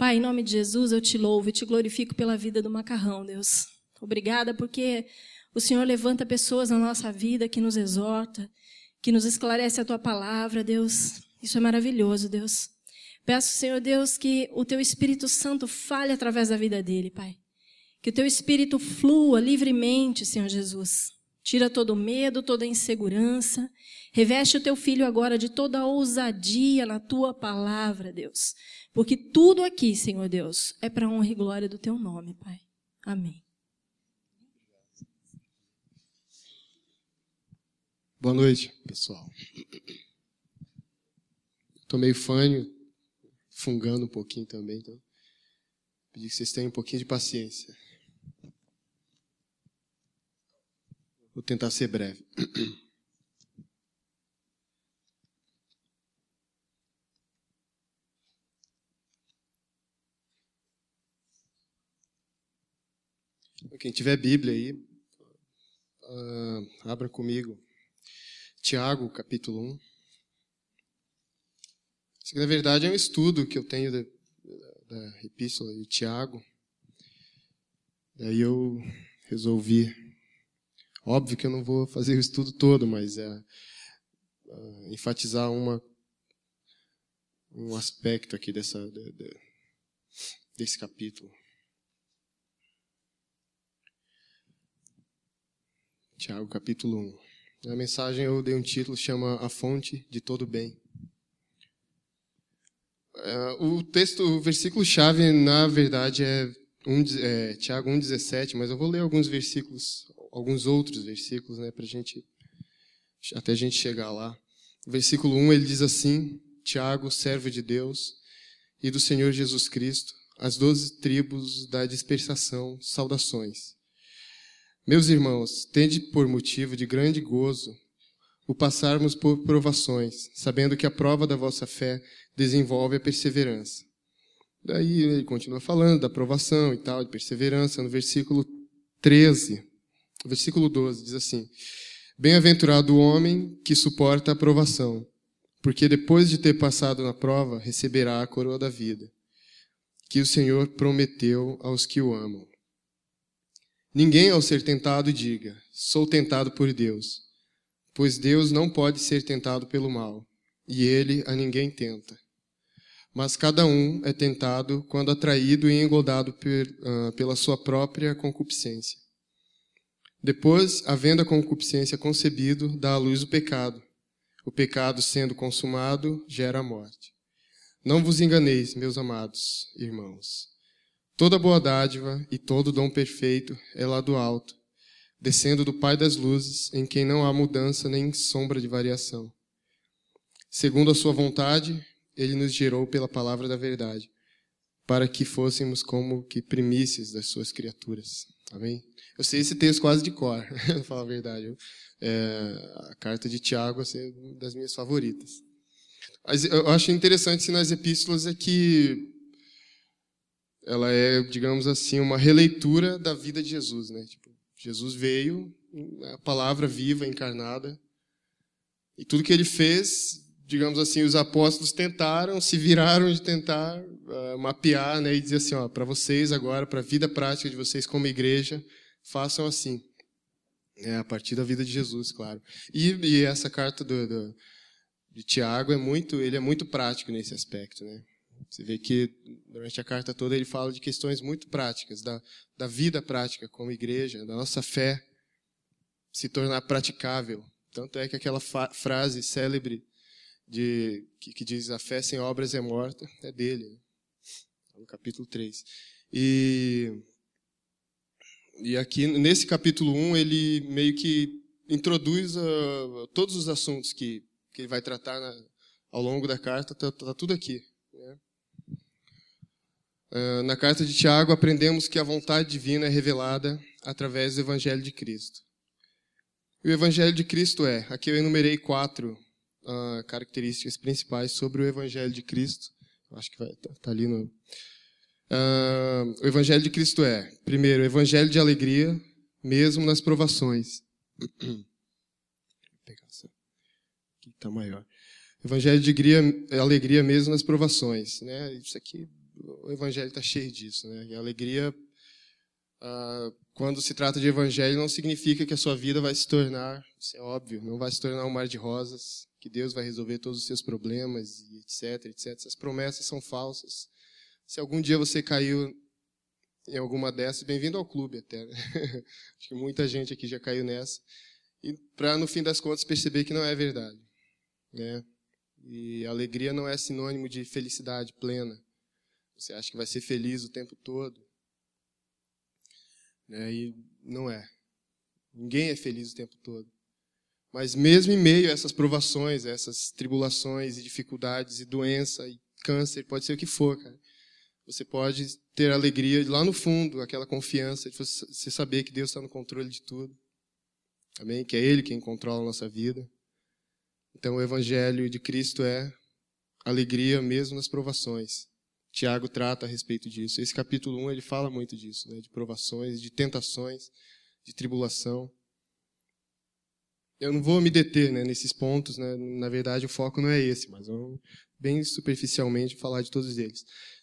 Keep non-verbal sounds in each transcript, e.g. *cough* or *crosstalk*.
Pai, em nome de Jesus, eu te louvo e te glorifico pela vida do macarrão, Deus. Obrigada porque o Senhor levanta pessoas na nossa vida que nos exorta, que nos esclarece a tua palavra, Deus. Isso é maravilhoso, Deus. Peço, Senhor Deus, que o teu Espírito Santo fale através da vida dele, Pai. Que o teu Espírito flua livremente, Senhor Jesus. Tira todo medo, toda insegurança. Reveste o teu filho agora de toda a ousadia na tua palavra, Deus. Porque tudo aqui, Senhor Deus, é para honra e glória do teu nome, Pai. Amém. Boa noite, pessoal. Estou meio fanho, fungando um pouquinho também, então pedir que vocês tenham um pouquinho de paciência. Vou tentar ser breve. Quem tiver Bíblia aí, uh, abra comigo. Tiago, capítulo 1. Isso na verdade, é um estudo que eu tenho da, da Epístola de Tiago. Daí eu resolvi. Óbvio que eu não vou fazer o estudo todo, mas é uh, enfatizar uma, um aspecto aqui dessa, de, de, desse capítulo. Tiago, capítulo 1. Na mensagem eu dei um título chama A Fonte de Todo Bem. É, o texto, o versículo chave, na verdade, é, um, é Tiago 1,17, mas eu vou ler alguns versículos, alguns outros versículos, né, para gente, até a gente chegar lá. O versículo 1 ele diz assim: Tiago, servo de Deus e do Senhor Jesus Cristo, as doze tribos da dispersação, saudações. Meus irmãos, tende por motivo de grande gozo o passarmos por provações, sabendo que a prova da vossa fé desenvolve a perseverança. Daí ele continua falando da provação e tal, de perseverança, no versículo 13. Versículo 12 diz assim: Bem-aventurado o homem que suporta a provação, porque depois de ter passado na prova, receberá a coroa da vida, que o Senhor prometeu aos que o amam. Ninguém, ao ser tentado, diga: Sou tentado por Deus, pois Deus não pode ser tentado pelo mal, e ele a ninguém tenta. Mas cada um é tentado quando atraído e engodado uh, pela sua própria concupiscência. Depois, havendo a concupiscência concebido, dá à luz o pecado. O pecado, sendo consumado, gera a morte. Não vos enganeis, meus amados irmãos. Toda boa dádiva e todo dom perfeito é lá do alto, descendo do Pai das luzes, em quem não há mudança nem sombra de variação. Segundo a sua vontade, ele nos gerou pela palavra da verdade, para que fôssemos como que primícias das suas criaturas. Amém? Eu sei esse texto quase de cor, *laughs* para falar a verdade. É, a carta de Tiago é uma das minhas favoritas. Mas eu acho interessante nas epístolas é que ela é, digamos assim, uma releitura da vida de Jesus, né? Tipo, Jesus veio, a palavra viva, encarnada, e tudo que ele fez, digamos assim, os apóstolos tentaram, se viraram de tentar uh, mapear, né? E dizer assim, para vocês agora, para a vida prática de vocês como igreja, façam assim. É, a partir da vida de Jesus, claro. E, e essa carta do, do, de Tiago é muito, ele é muito prático nesse aspecto, né? Você vê que durante a carta toda ele fala de questões muito práticas, da, da vida prática como igreja, da nossa fé se tornar praticável. Tanto é que aquela frase célebre de, que, que, diz a fé sem obras é morta, é dele, no capítulo 3. E, e aqui, nesse capítulo 1, ele meio que introduz uh, todos os assuntos que, que ele vai tratar na, ao longo da carta, está tá tudo aqui. Ah, na carta de Tiago, aprendemos que a vontade divina é revelada através do Evangelho de Cristo. E o Evangelho de Cristo é, aqui eu enumerei quatro uh, características principais sobre o Evangelho de Cristo. Acho que vai tá, tá ali no. Uh, o Evangelho de Cristo é, primeiro, Evangelho de alegria, mesmo nas provações. Vou *coughs* pegar essa aqui está maior. Evangelho de alegria, alegria mesmo nas provações, né? Isso aqui o evangelho está cheio disso, né? E a alegria, quando se trata de evangelho, não significa que a sua vida vai se tornar, isso é óbvio, não vai se tornar um mar de rosas, que Deus vai resolver todos os seus problemas, etc, etc. Essas promessas são falsas. Se algum dia você caiu em alguma dessas, bem-vindo ao clube até. Né? *laughs* Acho que muita gente aqui já caiu nessa. E para, no fim das contas, perceber que não é verdade. Né? E alegria não é sinônimo de felicidade plena. Você acha que vai ser feliz o tempo todo. Né? E não é. Ninguém é feliz o tempo todo. Mas mesmo em meio a essas provações, a essas tribulações e dificuldades e doença e câncer, pode ser o que for, cara. Você pode ter alegria lá no fundo, aquela confiança de você saber que Deus está no controle de tudo. Amém? Que é Ele quem controla a nossa vida. Então, o Evangelho de Cristo é alegria mesmo nas provações. Tiago trata a respeito disso. Esse capítulo 1 ele fala muito disso, né? de provações, de tentações, de tribulação. Eu não vou me deter né, nesses pontos, né? na verdade o foco não é esse, mas vamos bem superficialmente falar de todos eles.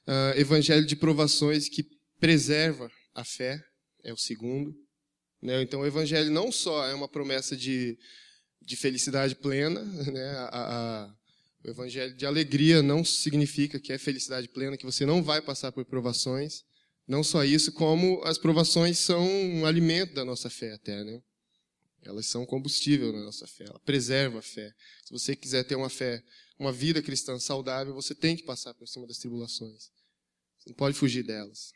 Uh, evangelho de provações que preserva a fé, é o segundo. Né? Então, o evangelho não só é uma promessa de, de felicidade plena, né? a, a, o evangelho de alegria não significa que é felicidade plena, que você não vai passar por provações. Não só isso, como as provações são um alimento da nossa fé até, né? Elas são combustível na nossa fé, ela preserva a fé. Se você quiser ter uma fé, uma vida cristã saudável, você tem que passar por cima das tribulações. Você não pode fugir delas.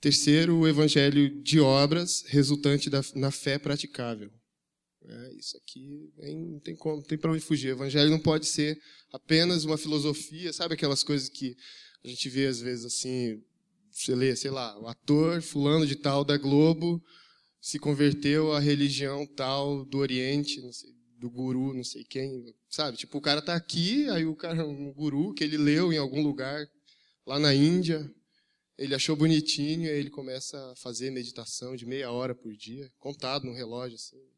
Terceiro, o evangelho de obras resultante da, na fé praticável. É, isso aqui não tem como, tem para onde fugir. O evangelho não pode ser apenas uma filosofia, sabe aquelas coisas que a gente vê às vezes assim, você lê, sei lá, o ator fulano de tal da Globo se converteu à religião tal do Oriente, sei, do guru, não sei quem, sabe? Tipo, o cara tá aqui, aí o cara, um guru que ele leu em algum lugar lá na Índia, ele achou bonitinho, aí ele começa a fazer meditação de meia hora por dia, contado no relógio, assim.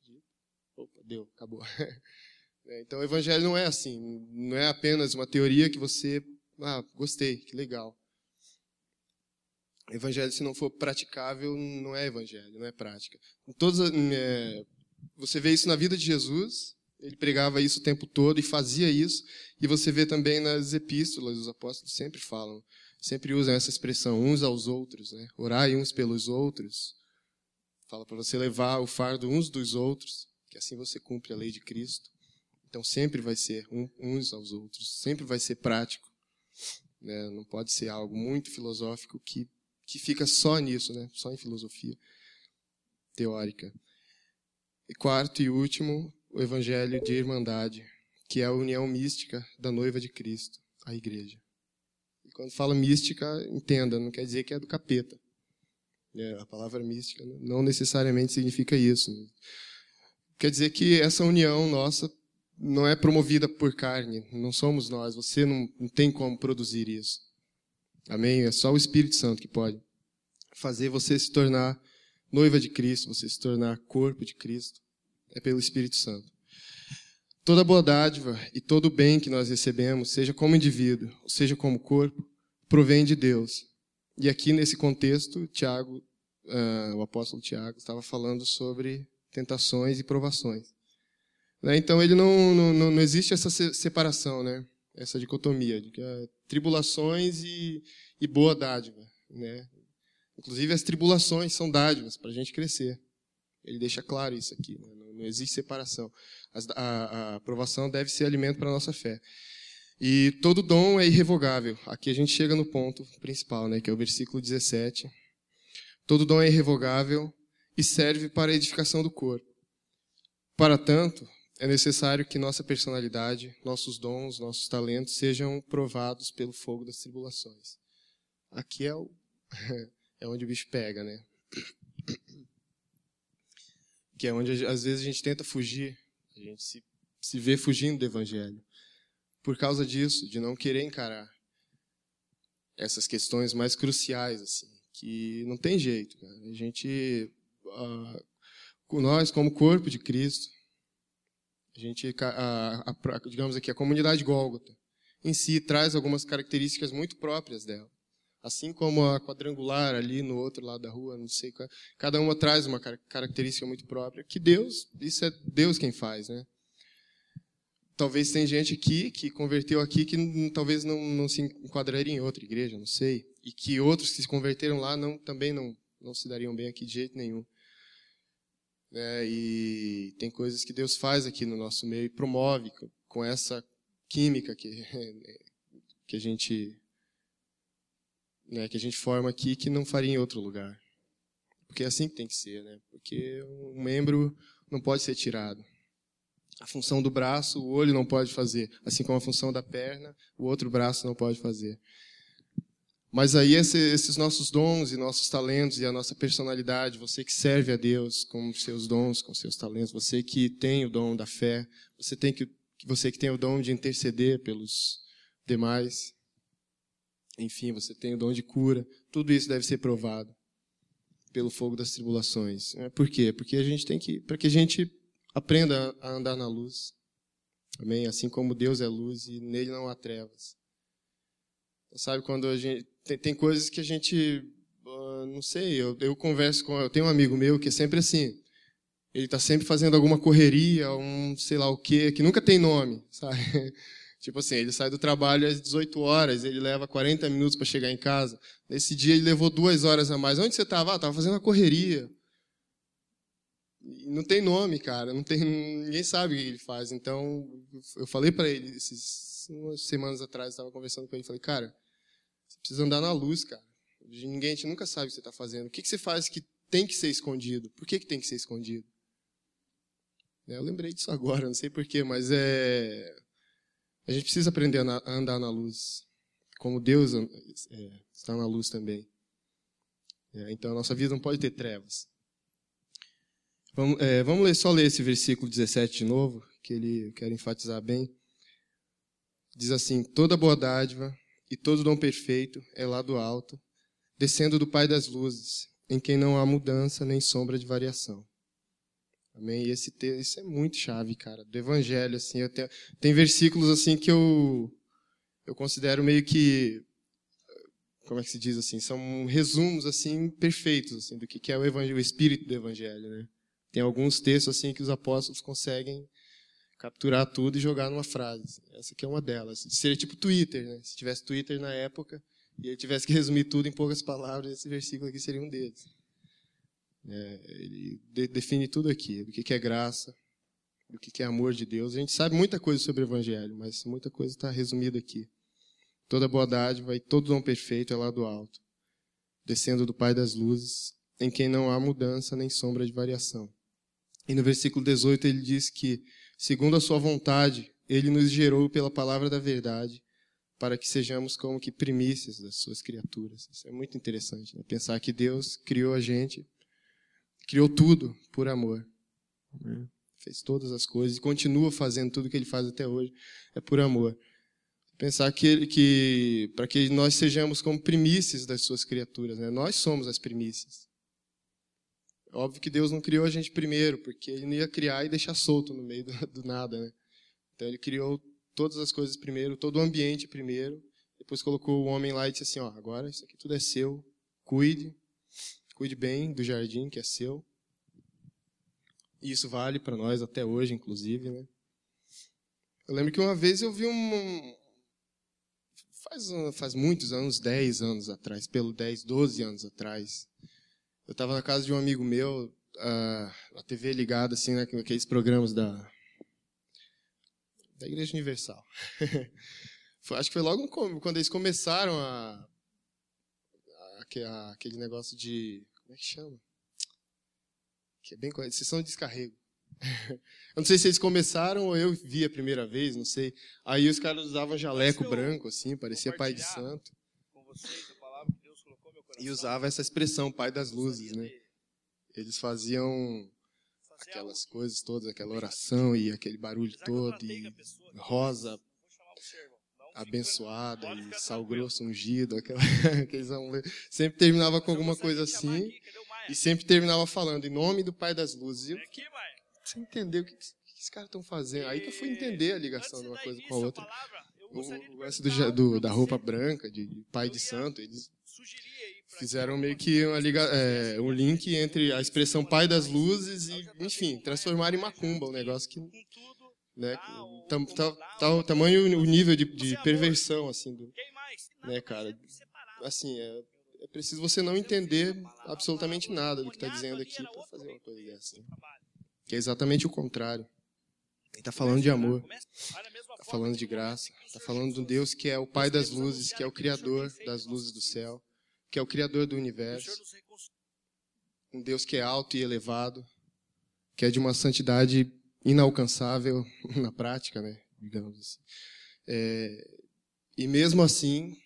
Deu, acabou. *laughs* É, então, o evangelho não é assim, não é apenas uma teoria que você, ah, gostei, que legal. Evangelho, se não for praticável, não é evangelho, não é prática. Todas, é, você vê isso na vida de Jesus, ele pregava isso o tempo todo e fazia isso, e você vê também nas epístolas, os apóstolos sempre falam, sempre usam essa expressão, uns aos outros, né? orai uns pelos outros. Fala para você levar o fardo uns dos outros, que assim você cumpre a lei de Cristo. Então sempre vai ser uns aos outros, sempre vai ser prático. Né? Não pode ser algo muito filosófico que que fica só nisso, né? só em filosofia teórica. E quarto e último, o evangelho de irmandade, que é a união mística da noiva de Cristo, a igreja. E quando fala mística, entenda, não quer dizer que é do capeta. É, a palavra mística não necessariamente significa isso. Quer dizer que essa união nossa não é promovida por carne, não somos nós, você não, não tem como produzir isso. Amém? É só o Espírito Santo que pode fazer você se tornar noiva de Cristo, você se tornar corpo de Cristo. É pelo Espírito Santo. Toda boa dádiva e todo bem que nós recebemos, seja como indivíduo, seja como corpo, provém de Deus. E aqui nesse contexto, Tiago, uh, o apóstolo Tiago, estava falando sobre tentações e provações. Né? Então ele não, não, não existe essa separação, né? essa dicotomia de é tribulações e, e boa dádiva. Né? Inclusive, as tribulações são dádivas para a gente crescer. Ele deixa claro isso aqui. Né? Não, existe separação. A aprovação deve ser alimento para a nossa fé. E todo dom é irrevogável. Aqui a gente chega no ponto principal, né, que é o versículo 17. Todo dom é irrevogável e serve para a edificação do corpo. Para tanto, é necessário que nossa personalidade, nossos dons, nossos talentos sejam provados pelo fogo das tribulações. Aqui é, o, *laughs* é onde o bicho pega, né? *clears throat* Que é onde às vezes a gente tenta fugir, a gente se, se vê fugindo do evangelho. Por causa disso, de não querer encarar essas questões mais cruciais, assim, que não tem jeito. Cara. A gente, uh, nós como corpo de Cristo, a gente, a, a, digamos aqui, a comunidade Gólgota em si traz algumas características muito próprias dela. Assim como a quadrangular ali no outro lado da rua, não sei, cada uma traz uma característica muito própria. Que Deus, isso é Deus quem faz, né? Talvez tem gente aqui que converteu aqui que talvez não, não se enquadraria em outra igreja, não sei, e que outros que se converteram lá não também não não se dariam bem aqui de jeito nenhum. É, e tem coisas que Deus faz aqui no nosso meio e promove com essa química que *laughs* que a gente né, que a gente forma aqui que não faria em outro lugar. Porque é assim que tem que ser, né? Porque um membro não pode ser tirado. A função do braço, o olho não pode fazer, assim como a função da perna, o outro braço não pode fazer. Mas aí esses nossos dons e nossos talentos e a nossa personalidade, você que serve a Deus com seus dons, com seus talentos, você que tem o dom da fé, você tem que você que tem o dom de interceder pelos demais, enfim, você tem o dom de cura. Tudo isso deve ser provado pelo fogo das tribulações. É, por quê? Porque a gente tem que, para que a gente aprenda a andar na luz. Amém? Assim como Deus é luz e nele não há trevas. Sabe quando a gente tem, tem coisas que a gente uh, não sei, eu, eu converso com, eu tenho um amigo meu que é sempre assim. Ele está sempre fazendo alguma correria, um sei lá o quê, que nunca tem nome, *laughs* sabe? Tipo assim, ele sai do trabalho às 18 horas, ele leva 40 minutos para chegar em casa. Nesse dia ele levou duas horas a mais. Onde você estava? Ah, estava fazendo uma correria. não tem nome, cara. Não tem, ninguém sabe o que ele faz. Então, eu falei para ele, esses, umas semanas atrás, estava conversando com ele, falei, cara, você precisa andar na luz, cara. Ninguém, a gente nunca sabe o que você está fazendo. O que, que você faz que tem que ser escondido? Por que, que tem que ser escondido? Eu lembrei disso agora, não sei porquê, mas é a gente precisa aprender a andar na luz, como Deus é, está na luz também. É, então a nossa vida não pode ter trevas. Vamos, é, vamos ler, só ler esse versículo 17 de novo, que ele quer enfatizar bem. Diz assim: Toda boa dádiva e todo dom perfeito é lá do alto, descendo do Pai das luzes, em quem não há mudança nem sombra de variação. Amém? E esse texto, é muito chave, cara, do evangelho, assim, eu tenho, tem versículos, assim, que eu, eu considero meio que, como é que se diz, assim, são resumos, assim, perfeitos, assim, do que é o evangelho, o espírito do evangelho, né? Tem alguns textos, assim, que os apóstolos conseguem capturar tudo e jogar numa frase. Essa aqui é uma delas. Seria tipo Twitter, né? Se tivesse Twitter na época e ele tivesse que resumir tudo em poucas palavras, esse versículo aqui seria um deles. É, ele de, define tudo aqui, do que, é graça, que, que é amor de Deus. A gente sabe muita coisa sobre o Evangelho, mas muita coisa está resumida aqui. Toda boa dádiva e todo dom perfeito é lá do alto, descendo do Pai das luzes, em quem não há mudança nem sombra de variação. E no versículo 18 ele diz que, segundo a sua vontade, ele nos gerou pela palavra da verdade, para que sejamos como que primícias das suas criaturas. Isso é muito interessante, né? pensar que Deus criou a gente criou tudo por amor. Né? Fez todas as coisas e continua fazendo tudo que ele faz até hoje. É por amor. Pensar que, que para que nós sejamos como primícias das suas criaturas. Né? Nós somos as primícias. Óbvio que Deus não criou a gente primeiro, porque ele não ia criar e deixar solto no meio *laughs* do, do nada. Né? Então ele criou todas as coisas primeiro, todo o ambiente primeiro. Depois colocou o homem lá e disse assim: ó, agora isso aqui tudo é seu, cuide, Cuide bem do jardim que é seu. E isso vale para nós até hoje, inclusive, né? Eu lembro que uma vez eu vi um. Faz, faz muitos anos, 10 anos atrás, pelo 10, 12 anos atrás. Eu estava na casa de um amigo meu, a, a TV ligada, assim, né, aqueles programas da, da Igreja Universal. *laughs* Acho que foi logo quando eles começaram a, aquele negócio de. Como é que chama? Que é bem sessão de descarrego. *laughs* Eu não sei se eles começaram ou eu vi a primeira vez, não sei. Aí os caras usavam jaleco branco, assim, parecia pai de santo. E usava essa expressão, pai das luzes, né? Eles faziam aquelas coisas todas, aquela oração e aquele barulho todo, e rosa abençoada e sal grosso ungido, aquela, *laughs* aqueles sempre terminava com alguma coisa assim e sempre terminava falando em nome do Pai das Luzes. E eu fiquei, sem entender o que, que esses caras estão fazendo. Aí que eu fui entender a ligação de uma coisa com a outra. O lance do, do, da roupa branca, de, de pai de santo, eles fizeram meio que uma liga, é, um link entre a expressão pai das luzes e, enfim, transformaram em macumba, um negócio que, né, tal tamanho o nível de, de perversão, assim, do, né, cara, assim, é, é preciso você não entender absolutamente nada do que está dizendo aqui para fazer uma coisa dessa, né? que é exatamente o contrário. Ele está falando de amor, está falando de graça, está falando de um Deus que é o Pai das luzes, que é o Criador das luzes do céu, que é o Criador do universo, um Deus que é alto e elevado, que é de uma santidade inalcançável *laughs* na prática, né? Digamos assim. É, e mesmo assim,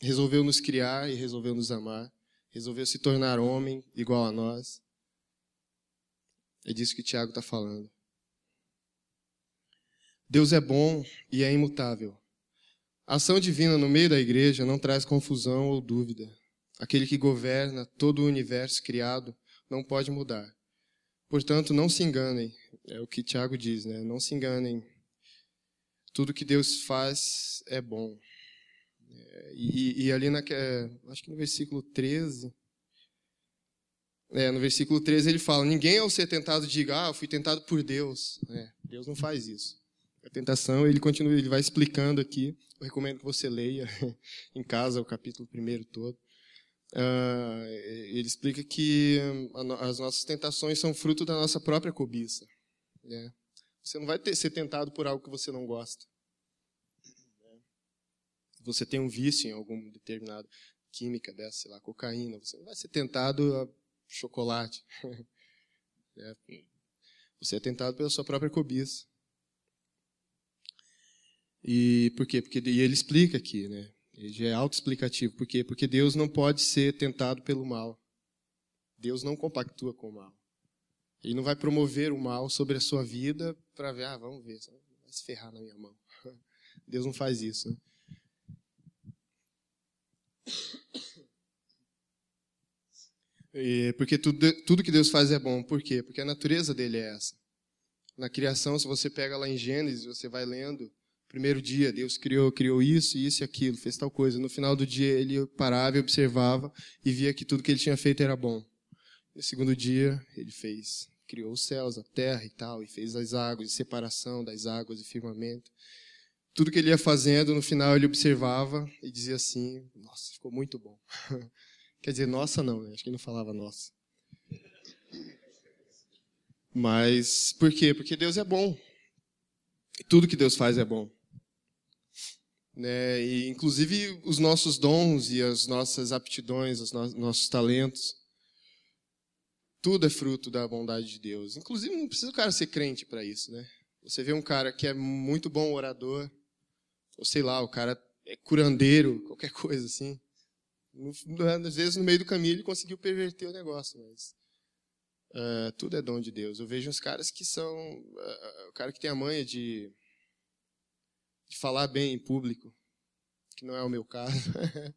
resolveu nos criar e resolveu nos amar, resolveu se tornar homem igual a nós. É disso que Tiago está falando. Deus é bom e é imutável. A ação divina no meio da igreja não traz confusão ou dúvida. Aquele que governa todo o universo criado não pode mudar. Portanto, não se enganem, é o que Tiago diz, né? Não se enganem. Tudo que Deus faz é bom. É, e, e, ali, na, acho que no versículo 13, é, no versículo 13 ele fala: Ninguém ao ser tentado diga, ah, eu fui tentado por Deus. É, Deus não faz isso. A tentação, ele continua, ele vai explicando aqui. Eu recomendo que você leia *laughs* em casa o capítulo primeiro todo. Uh, ele explica que as nossas tentações são fruto da nossa própria cobiça. Né? Você não vai ter, ser tentado por algo que você não gosta. Você tem um vício em algum determinado química dessa, sei lá, cocaína. Você não vai ser tentado a chocolate. *laughs* é. Você é tentado pela sua própria cobiça. E por quê? Porque e ele explica aqui, né? Ele é autoexplicativo. Por quê? Porque Deus não pode ser tentado pelo mal. Deus não compactua com o mal. Ele não vai promover o mal sobre a sua vida para ver, ah, vamos ver, vai se ferrar na minha mão. *laughs* Deus não faz isso. Né? E porque tudo, tudo que Deus faz é bom. Por quê? Porque a natureza dele é essa. Na criação, se você pega lá em Gênesis, você vai lendo, primeiro dia, Deus criou, criou isso, isso e aquilo, fez tal coisa. No final do dia, ele parava e observava e via que tudo que ele tinha feito era bom. No segundo dia, ele fez, criou os céus, a terra e tal, e fez as águas, separação das águas e firmamento. Tudo que ele ia fazendo, no final ele observava e dizia assim: Nossa, ficou muito bom. *laughs* Quer dizer, nossa não, né? acho que ele não falava nossa. Mas por quê? Porque Deus é bom. Tudo que Deus faz é bom. Né? E, inclusive os nossos dons e as nossas aptidões, os no nossos talentos, tudo é fruto da bondade de Deus. Inclusive não precisa o cara ser crente para isso, né? Você vê um cara que é muito bom orador, ou sei lá, o cara é curandeiro, qualquer coisa assim. Às vezes, no meio do caminho, ele conseguiu perverter o negócio, mas uh, tudo é dom de Deus. Eu vejo uns caras que são. Uh, o cara que tem a manha de, de falar bem em público, que não é o meu caso, *laughs*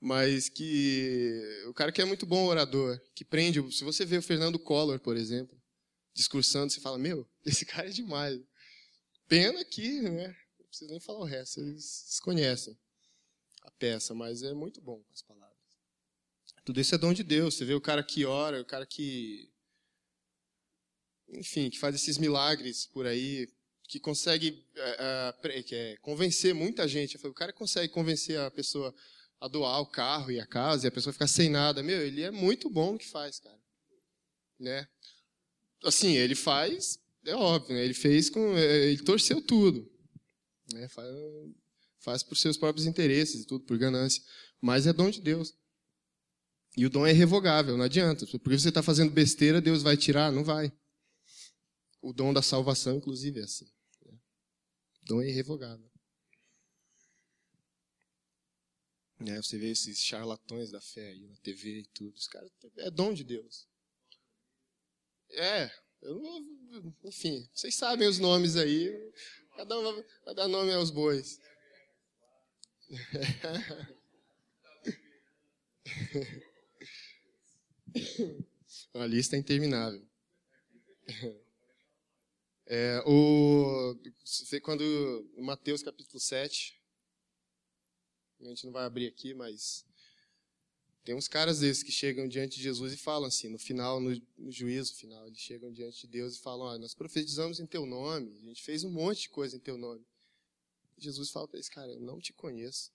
mas que. O cara que é muito bom orador, que prende. Se você vê o Fernando Collor, por exemplo, discursando, você fala: Meu, *laughs* esse cara é demais. Pena que, né? Não precisa nem falar o resto, eles conhecem a peça, mas é muito bom as palavras. Tudo isso é dom de Deus. Você vê o cara que ora, o cara que. Enfim, que faz esses milagres por aí, que consegue é, convencer muita gente. O cara consegue convencer a pessoa a doar o carro e a casa e a pessoa ficar sem nada. Meu, ele é muito bom no que faz, cara. Né? Assim, ele faz, é óbvio, né? ele fez com. Ele torceu tudo. Né? Faz, faz por seus próprios interesses e tudo, por ganância. Mas é dom de Deus. E o dom é irrevogável, não adianta. Porque você está fazendo besteira, Deus vai tirar? Não vai. O dom da salvação, inclusive, é assim. Né? Dom é irrevogável. É, você vê esses charlatões da fé aí na TV e tudo. Os caras, é dom de Deus. É, eu, enfim, vocês sabem os nomes aí. Cada um vai dar nome aos bois. *laughs* A lista é interminável. *laughs* É, o, quando Mateus capítulo 7, a gente não vai abrir aqui, mas Tem uns caras desses que chegam diante de Jesus e falam assim, no final, no, no juízo final, eles chegam diante de Deus e falam: ah, nós profetizamos em teu nome, a gente fez um monte de coisa em teu nome. Jesus fala para eles: cara, eu não te conheço.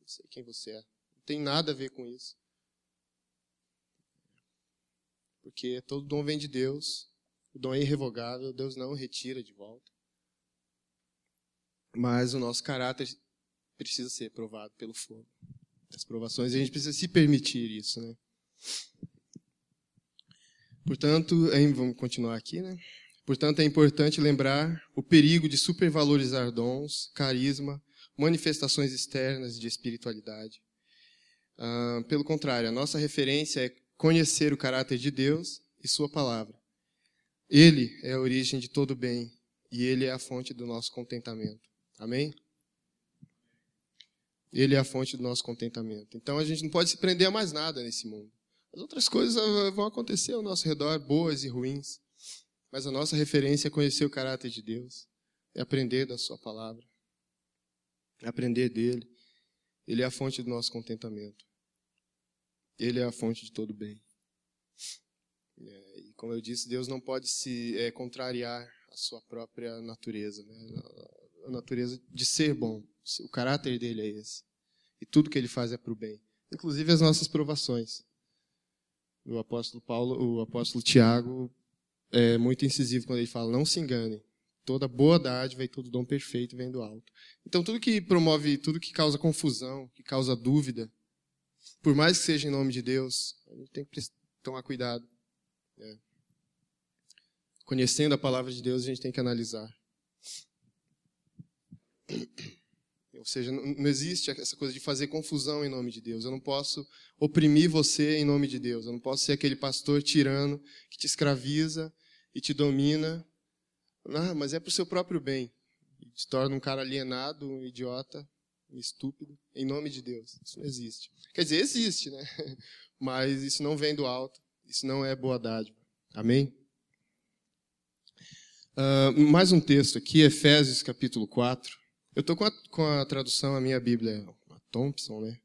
Não sei quem você é. Não tem nada a ver com isso. Porque todo dom vem de Deus, o dom é irrevogável, Deus não o retira de volta. Mas o nosso caráter precisa ser provado pelo fogo das provações, a gente precisa se permitir isso, né? Portanto, é, vamos continuar aqui, né? Portanto, é importante lembrar o perigo de supervalorizar dons, carisma, manifestações externas de espiritualidade. Ah, pelo contrário, a nossa referência é conhecer o caráter de Deus e Sua palavra. Ele é a origem de todo bem e Ele é a fonte do nosso contentamento. Amém? Ele é a fonte do nosso contentamento. Então a gente não pode se prender a mais nada nesse mundo. As outras coisas ah, vão acontecer ao nosso redor, boas e ruins. Mas a nossa referência é conhecer o caráter de Deus, é aprender da Sua palavra, é aprender dele. Ele é a fonte do nosso contentamento. Ele é a fonte de todo bem. É, e como eu disse, Deus não pode se é, contrariar a sua própria natureza, né? a natureza de ser bom. O caráter dele é esse. E tudo que ele faz é para o bem, inclusive as nossas provações. O apóstolo Paulo, o apóstolo Tiago é muito incisivo quando ele fala: não se enganem. Toda boa dádiva e todo dom perfeito vem do alto. Então, tudo que promove, tudo que causa confusão, que causa dúvida, por mais que seja em nome de Deus, a gente tem que tomar cuidado. Né? Conhecendo a palavra de Deus, a gente tem que analisar. Ou seja, não existe essa coisa de fazer confusão em nome de Deus. Eu não posso oprimir você em nome de Deus. Eu não posso ser aquele pastor tirano que te escraviza e te domina. Ah, mas é para o seu próprio bem. E te torna um cara alienado, um idiota, um estúpido, em nome de Deus. Isso não existe. Quer dizer, existe, né? *laughs* Mas isso não vem do alto. Isso não é boa dádiva. Amém? Uh, mais um texto aqui, Efésios capítulo 4. Eu estou com, com, a tradução, a minha Bíblia, a Thompson, né?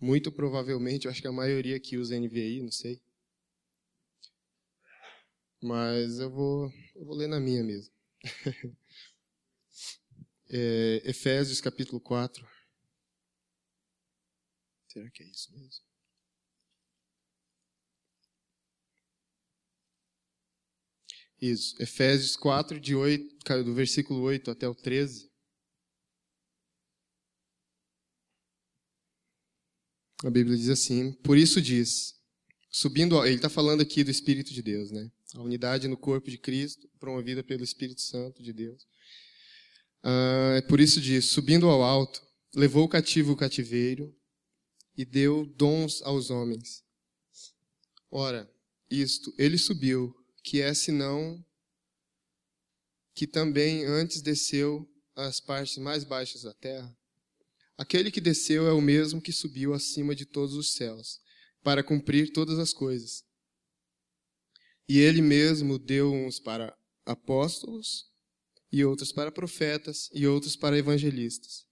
Muito provavelmente, eu acho que a maioria aqui usa NVI, não sei. Mas eu vou, eu vou ler na minha mesmo. *laughs* é, Efésios capítulo 4. Será que é isso mesmo? Isso, Efésios 4, de 8, do versículo 8 até o 13. A Bíblia diz assim: Por isso diz, subindo, ele está falando aqui do Espírito de Deus, né? A unidade no corpo de Cristo, promovida pelo Espírito Santo de Deus. Ah, por isso diz: subindo ao alto, levou o cativo o cativeiro e deu dons aos homens. Ora, isto, ele subiu que é senão que também antes desceu às partes mais baixas da terra? Aquele que desceu é o mesmo que subiu acima de todos os céus, para cumprir todas as coisas. E ele mesmo deu uns para apóstolos, e outros para profetas, e outros para evangelistas,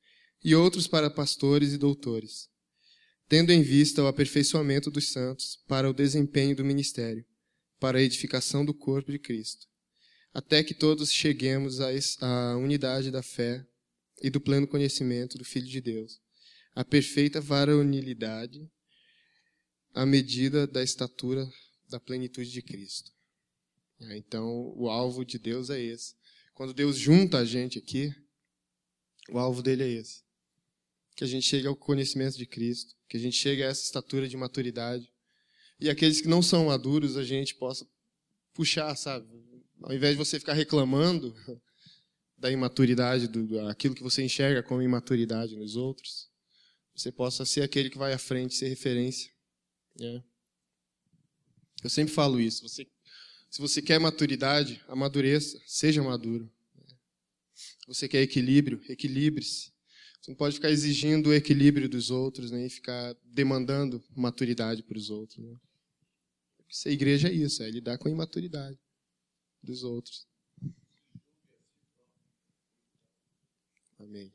e outros para pastores e doutores, tendo em vista o aperfeiçoamento dos santos para o desempenho do ministério para a edificação do corpo de Cristo, até que todos cheguemos à unidade da fé e do pleno conhecimento do Filho de Deus, a perfeita varonilidade, à medida da estatura da plenitude de Cristo. É, então, o alvo de Deus é esse. Quando Deus junta a gente aqui, o alvo dele é esse. Que a gente chegue ao conhecimento de Cristo, que a gente chegue a essa estatura de maturidade, e aqueles que não são maduros a gente possa puxar, sabe? Ao invés de você ficar reclamando *laughs* da imaturidade, do, aquilo que você enxerga como imaturidade nos outros, você possa ser aquele que vai à frente, ser referência. É. Eu sempre falo isso. Você, se você quer maturidade, amadureça, seja maduro. Se você quer equilíbrio, equilibre-se. Você não pode ficar exigindo o equilíbrio dos outros, nem ficar demandando maturidade para os outros. Né? Ser igreja é isso, é lidar com a imaturidade dos outros. Amém.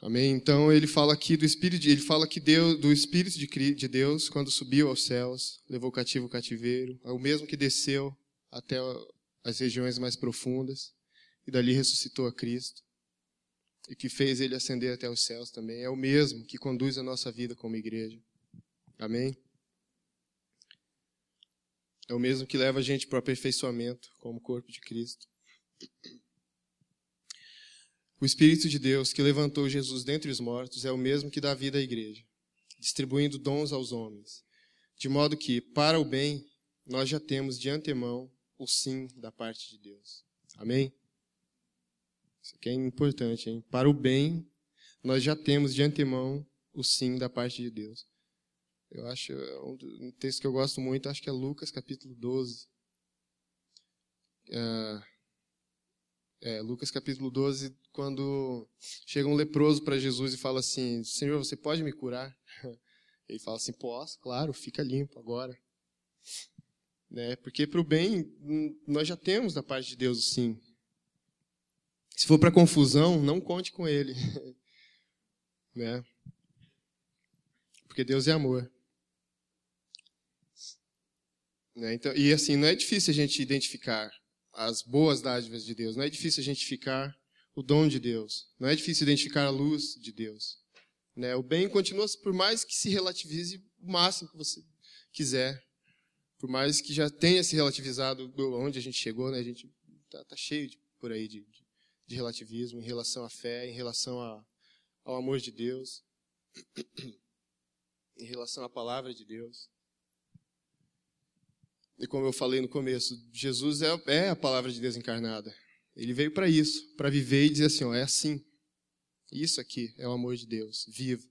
Amém? Então ele fala aqui do Espírito, ele fala que Deus, do Espírito de Deus, quando subiu aos céus, levou cativo o cativeiro, é o mesmo que desceu até as regiões mais profundas e dali ressuscitou a Cristo e que fez ele ascender até os céus também. É o mesmo que conduz a nossa vida como igreja. Amém? É o mesmo que leva a gente para o aperfeiçoamento como corpo de Cristo. O Espírito de Deus que levantou Jesus dentre os mortos é o mesmo que dá vida à igreja, distribuindo dons aos homens, de modo que, para o bem, nós já temos de antemão o sim da parte de Deus. Amém? Isso aqui é importante, hein? Para o bem, nós já temos de antemão o sim da parte de Deus. Eu acho, é um texto que eu gosto muito, acho que é Lucas capítulo 12. É, é, Lucas capítulo 12, quando chega um leproso para Jesus e fala assim: Senhor, você pode me curar? *laughs* Ele fala assim: Posso, claro, fica limpo agora. Né? Porque para o bem, nós já temos da parte de Deus o sim. Se for para confusão, não conte com ele. *laughs* né? Porque Deus é amor. Né? Então, e assim, não é difícil a gente identificar as boas dádivas de Deus, não é difícil a gente identificar o dom de Deus, não é difícil identificar a luz de Deus. Né? O bem continua, por mais que se relativize o máximo que você quiser, por mais que já tenha se relativizado onde a gente chegou, né? a gente está tá cheio de, por aí de, de de relativismo em relação à fé, em relação a, ao amor de Deus, *clears throat* em relação à palavra de Deus. E como eu falei no começo, Jesus é, é a palavra de Deus encarnada. Ele veio para isso, para viver e dizer assim: ó, é assim. Isso aqui é o amor de Deus, vivo.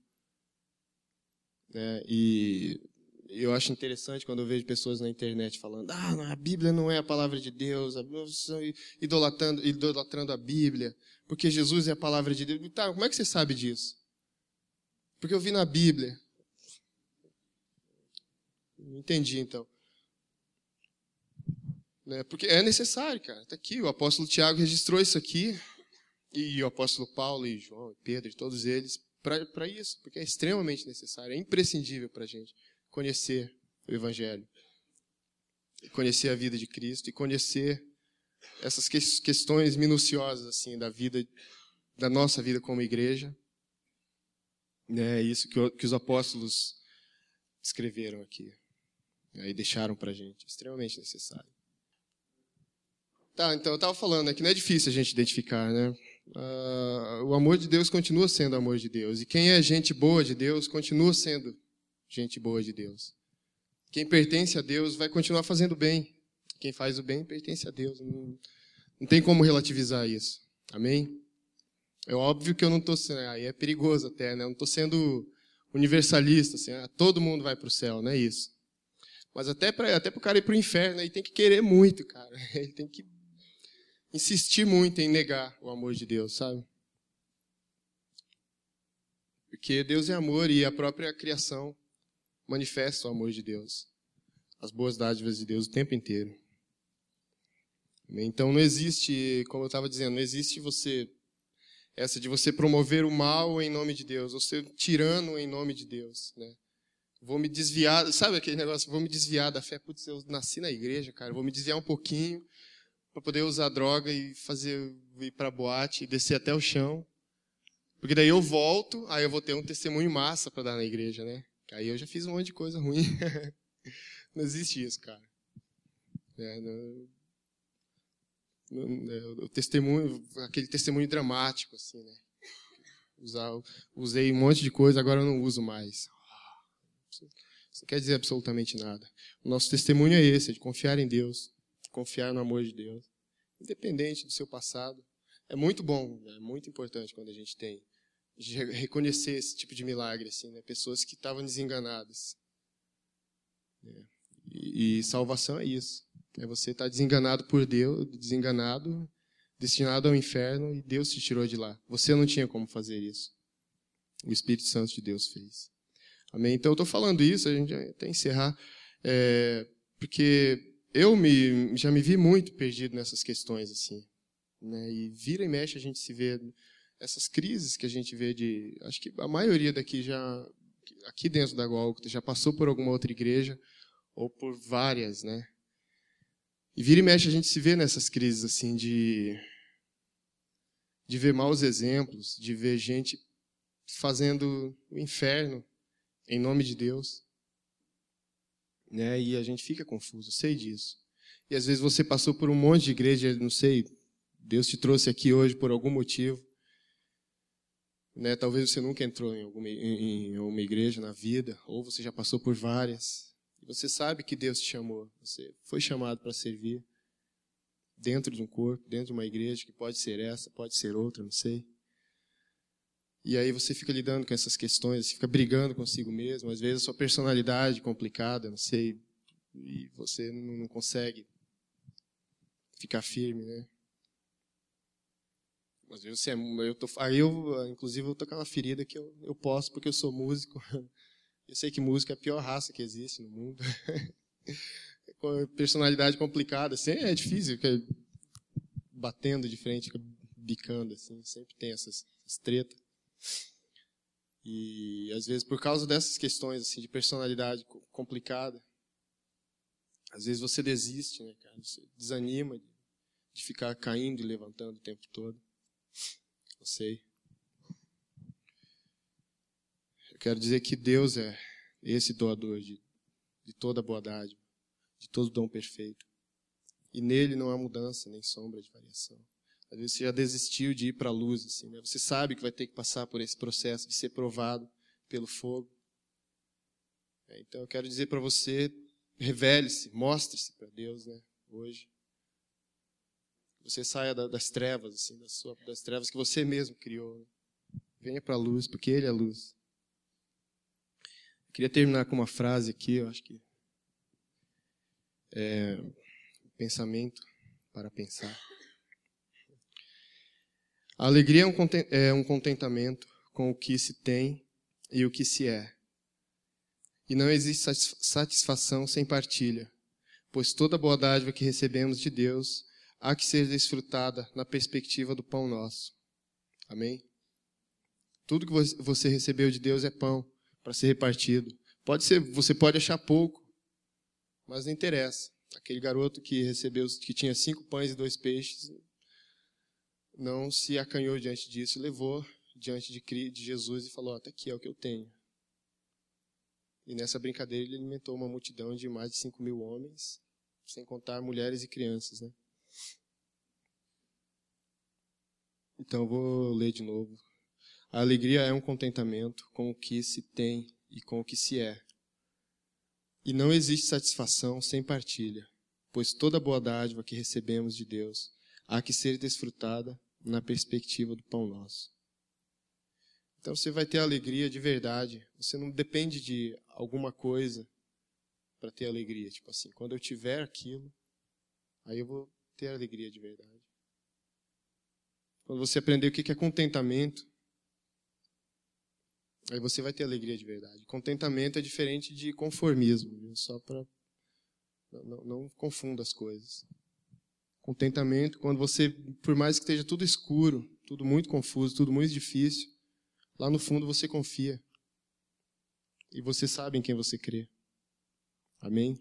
É, e eu acho interessante quando eu vejo pessoas na internet falando: ah, a Bíblia não é a palavra de Deus, idolatrando, idolatrando a Bíblia, porque Jesus é a palavra de Deus. Tá, como é que você sabe disso? Porque eu vi na Bíblia. Não entendi então. Né? Porque é necessário, cara. Está aqui, o apóstolo Tiago registrou isso aqui, e o apóstolo Paulo, e João, e Pedro, e todos eles, para isso, porque é extremamente necessário, é imprescindível para a gente conhecer o Evangelho, conhecer a vida de Cristo e conhecer essas questões minuciosas assim da vida, da nossa vida como igreja. É isso que, que os apóstolos escreveram aqui e deixaram para gente, extremamente necessário. Tá, então eu estava falando aqui, não é difícil a gente identificar, né? Uh, o amor de Deus continua sendo amor de Deus. E quem é gente boa de Deus continua sendo gente boa de Deus. Quem pertence a Deus vai continuar fazendo bem. Quem faz o bem pertence a Deus. Não, não tem como relativizar isso. Amém? É óbvio que eu não estou sendo. Aí é perigoso até, né? Eu não estou sendo universalista, assim, ah, todo mundo vai para o céu, não é isso. Mas até para até o cara ir para o inferno, ele tem que querer muito, cara. *laughs* Ele tem que insistir muito em negar o amor de Deus, sabe? Porque Deus é amor e a própria criação manifesta o amor de Deus, as boas dádivas de Deus o tempo inteiro. Então não existe, como eu estava dizendo, não existe você essa de você promover o mal em nome de Deus, ou ser tirano em nome de Deus, né? Vou me desviar, sabe aquele negócio? Vou me desviar da fé. Putz, eu nasci na igreja, cara. Vou me desviar um pouquinho para poder usar droga e fazer ir para boate e descer até o chão, porque daí eu volto, aí eu vou ter um testemunho massa para dar na igreja, né? Aí eu já fiz um monte de coisa ruim. *laughs* não existe isso, cara. É, não, não, é, o testemunho, aquele testemunho dramático, assim, né? Usar, usei um monte de coisa, agora eu não uso mais. Isso não quer dizer absolutamente nada. O nosso testemunho é esse, é de confiar em Deus, confiar no amor de Deus, independente do seu passado. É muito bom, é muito importante quando a gente tem de reconhecer esse tipo de milagre, assim, né? Pessoas que estavam desenganadas. É. E, e, salvação é isso. É você estar tá desenganado por Deus, desenganado, destinado ao inferno, e Deus te tirou de lá. Você não tinha como fazer isso. O Espírito Santo de Deus fez. Amém? Então eu estou falando isso, a gente até encerrar, é, porque eu me, já me vi muito perdido nessas questões, assim. Né? E vira e mexe a gente se vê essas crises que a gente vê de, acho que a maioria daqui já aqui dentro da Gólgota já passou por alguma outra igreja ou por várias, né? E vira e mexe a gente se vê nessas crises assim de de ver maus exemplos, de ver gente fazendo o inferno em nome de Deus. Né? E a gente fica confuso, sei disso. E às vezes você passou por um monte de igreja, não sei, Deus te trouxe aqui hoje por algum motivo. Né? Talvez você nunca entrou em, alguma, em uma igreja na vida, ou você já passou por várias. E você sabe que Deus te chamou, você foi chamado para servir dentro de um corpo, dentro de uma igreja, que pode ser essa, pode ser outra, não sei. E aí você fica lidando com essas questões, fica brigando consigo mesmo, às vezes a sua personalidade complicada, não sei, e você não consegue ficar firme, né? Vezes você é, eu tô, aí eu, inclusive, eu tô com uma ferida que eu, eu posso porque eu sou músico. *laughs* Eu sei que música é a pior raça que existe no mundo. *laughs* personalidade complicada, assim, é difícil, fica batendo de frente, bicando, assim, sempre tem essas, essas tretas. E às vezes por causa dessas questões assim de personalidade complicada, às vezes você desiste, né, cara? Você desanima de, de ficar caindo e levantando o tempo todo. Eu sei. Eu quero dizer que Deus é esse doador de, de toda boa dádiva, de todo dom perfeito. E nele não há mudança nem sombra de variação. Às vezes você já desistiu de ir para a luz, assim, né? Você sabe que vai ter que passar por esse processo de ser provado pelo fogo. É, então eu quero dizer para você, revele-se, mostre-se para Deus, né? Hoje. Você saia das trevas, assim, das, sua, das trevas que você mesmo criou. Né? Venha para a luz, porque Ele é a luz. Eu queria terminar com uma frase aqui, eu acho que é pensamento para pensar. A alegria é, é um contentamento com o que se tem e o que se é. E não existe satisfação sem partilha, pois toda boa dádiva que recebemos de Deus há que ser desfrutada na perspectiva do pão nosso. Amém? Tudo que você recebeu de Deus é pão para ser repartido. Pode ser, você pode achar pouco, mas não interessa. Aquele garoto que recebeu, que tinha cinco pães e dois peixes, não se acanhou diante disso e levou diante de, de Jesus e falou: "Até aqui é o que eu tenho". E nessa brincadeira ele alimentou uma multidão de mais de cinco mil homens, sem contar mulheres e crianças, né? Então eu vou ler de novo. A alegria é um contentamento com o que se tem e com o que se é. E não existe satisfação sem partilha, pois toda boa dádiva que recebemos de Deus há que ser desfrutada na perspectiva do pão nosso. Então você vai ter alegria de verdade. Você não depende de alguma coisa para ter alegria. Tipo assim, quando eu tiver aquilo, aí eu vou ter alegria de verdade. Quando você aprender o que é contentamento, aí você vai ter alegria de verdade. Contentamento é diferente de conformismo, só para não, não confunda as coisas. Contentamento, quando você, por mais que esteja tudo escuro, tudo muito confuso, tudo muito difícil, lá no fundo você confia. E você sabe em quem você crê. Amém?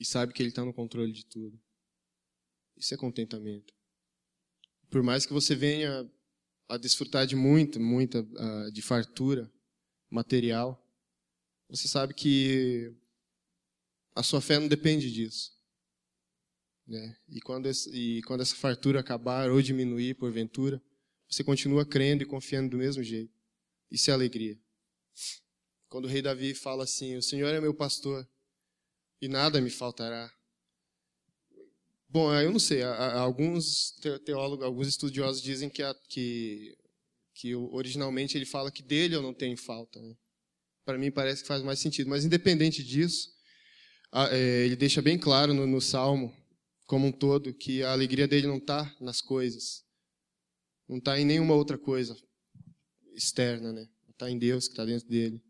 E sabe que Ele está no controle de tudo. Isso é contentamento por mais que você venha a desfrutar de muito, muita, uh, de fartura material, você sabe que a sua fé não depende disso. Né? E, quando esse, e quando essa fartura acabar ou diminuir porventura, você continua crendo e confiando do mesmo jeito. Isso é alegria. Quando o rei Davi fala assim: O Senhor é meu pastor e nada me faltará. Bom, eu não sei. Alguns teólogos, alguns estudiosos dizem que, a, que, que originalmente ele fala que dele eu não tenho falta. Né? Para mim parece que faz mais sentido. Mas independente disso, é, ele deixa bem claro no, no Salmo, como um todo, que a alegria dele não está nas coisas, não está em nenhuma outra coisa externa, né? Está em Deus que está dentro dele.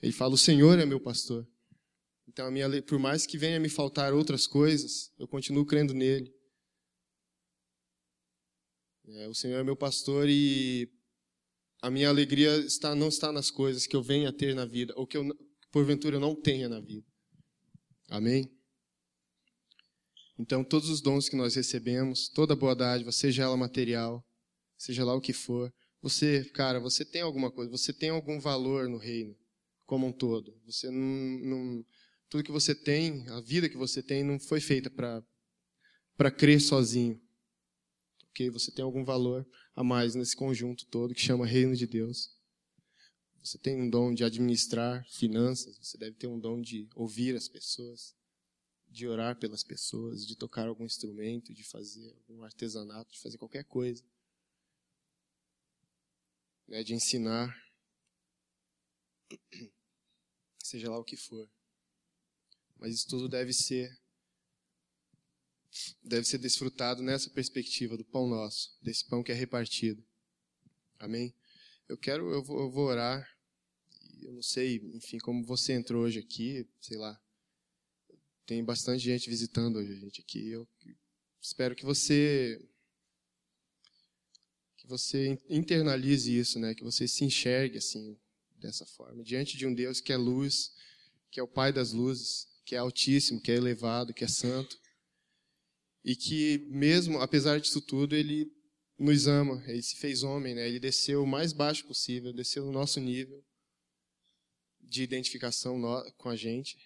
Ele fala: O Senhor é meu pastor. Então, minha, por mais que venha me faltar outras coisas, eu continuo crendo nele. É, o Senhor é meu pastor e a minha alegria está, não está nas coisas que eu venha a ter na vida, ou que eu, porventura, eu não tenha na vida. Amém? Então, todos os dons que nós recebemos, toda boa dádiva, seja ela material, seja lá o que for, você, cara, você tem alguma coisa, você tem algum valor no reino, como um todo. Você não, não tudo que você tem, a vida que você tem, não foi feita para crer sozinho. Ok? Você tem algum valor a mais nesse conjunto todo que chama Reino de Deus. Você tem um dom de administrar finanças, você deve ter um dom de ouvir as pessoas, de orar pelas pessoas, de tocar algum instrumento, de fazer algum artesanato, de fazer qualquer coisa. Né, de ensinar, *clears throat* seja lá o que for. Mas isso tudo deve ser deve ser desfrutado nessa perspectiva do pão nosso, desse pão que é repartido. Amém? Eu quero, eu vou, eu vou orar. Eu não sei, enfim, como você entrou hoje aqui, sei lá. Tem bastante gente visitando hoje a gente aqui. Eu espero que você que você internalize isso, né? Que você se enxergue assim dessa forma, diante de um Deus que é luz, que é o Pai das luzes, que é altíssimo, que é elevado, que é santo. E que mesmo, apesar disso tudo, ele nos ama, ele se fez homem, né? Ele desceu o mais baixo possível, desceu no nosso nível de identificação com a gente.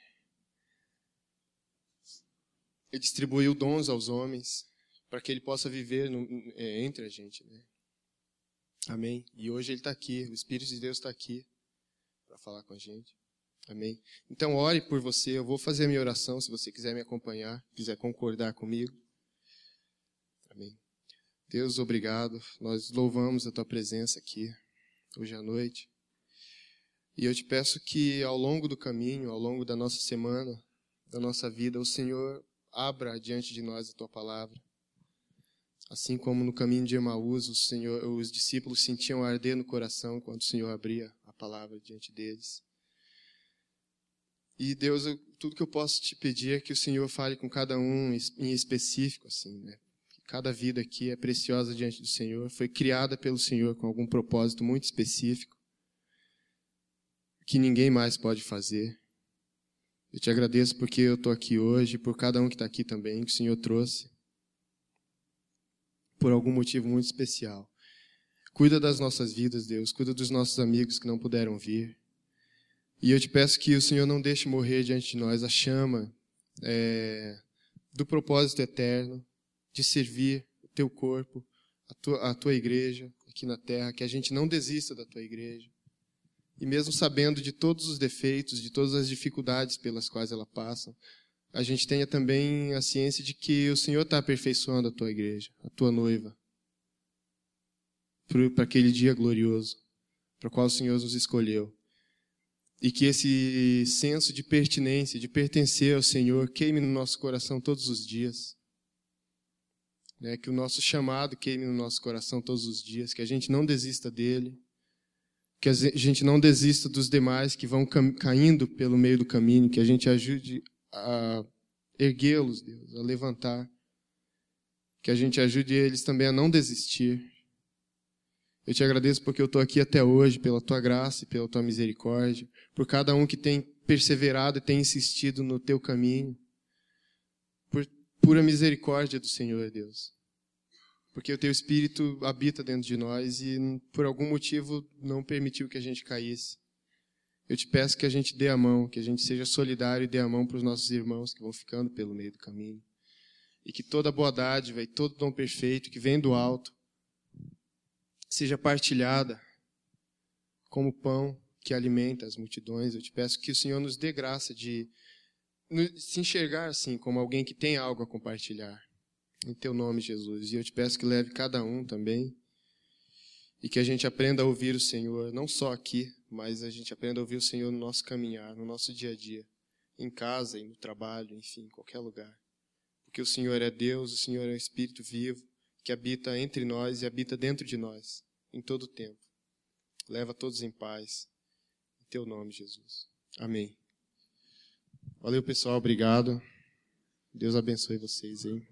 Ele distribuiu dons aos homens para que ele possa viver no, é, entre a gente, né? Amém. E hoje ele está aqui, o Espírito de Deus está aqui para falar com a gente. Amém? Então, ore por você. Eu vou fazer a minha oração se você quiser me acompanhar, quiser concordar comigo. Amém. Deus, obrigado. Nós louvamos a tua presença aqui, hoje à noite. E eu te peço que ao longo do caminho, ao longo da nossa semana, da nossa vida, o Senhor abra diante de nós a tua palavra. Assim como no caminho de Emaús, o Senhor, os discípulos sentiam arder no coração quando o Senhor abria a palavra diante deles. E Deus, eu, tudo que eu posso te pedir é que o Senhor fale com cada um em específico, assim, né? Cada vida aqui é preciosa diante do Senhor, foi criada pelo Senhor com algum propósito muito específico, que ninguém mais pode fazer. Eu te agradeço porque eu estou aqui hoje, por cada um que está aqui também, que o Senhor trouxe, por algum motivo muito especial. Cuida das nossas vidas, Deus, cuida dos nossos amigos que não puderam vir. E eu te peço que o Senhor não deixe morrer diante de nós a chama é, do propósito eterno de servir o teu corpo, a tua, a tua igreja aqui na terra, que a gente não desista da tua igreja. E mesmo sabendo de todos os defeitos, de todas as dificuldades pelas quais ela passa, a gente tenha também a ciência de que o Senhor está aperfeiçoando a tua igreja, a tua noiva, para aquele dia glorioso, para o qual o Senhor nos escolheu. E que esse senso de pertinência, de pertencer ao Senhor, queime no nosso coração todos os dias. Né? Que o nosso chamado queime no nosso coração todos os dias. Que a gente não desista dele. Que a gente não desista dos demais que vão caindo pelo meio do caminho. Que a gente ajude a erguê-los, Deus, a levantar. Que a gente ajude eles também a não desistir. Eu te agradeço porque eu estou aqui até hoje, pela tua graça e pela tua misericórdia, por cada um que tem perseverado e tem insistido no teu caminho, por pura misericórdia do Senhor, Deus. Porque o teu Espírito habita dentro de nós e por algum motivo não permitiu que a gente caísse. Eu te peço que a gente dê a mão, que a gente seja solidário e dê a mão para os nossos irmãos que vão ficando pelo meio do caminho. E que toda boa dádiva e todo dom perfeito que vem do alto seja partilhada como pão que alimenta as multidões. Eu te peço que o Senhor nos dê graça de se enxergar assim, como alguém que tem algo a compartilhar. Em teu nome, Jesus. E eu te peço que leve cada um também. E que a gente aprenda a ouvir o Senhor, não só aqui, mas a gente aprenda a ouvir o Senhor no nosso caminhar, no nosso dia a dia. Em casa no trabalho, enfim, em qualquer lugar. Porque o Senhor é Deus, o Senhor é o Espírito vivo que habita entre nós e habita dentro de nós, em todo o tempo. Leva todos em paz. Em teu nome, Jesus. Amém. Valeu, pessoal. Obrigado. Deus abençoe vocês, hein?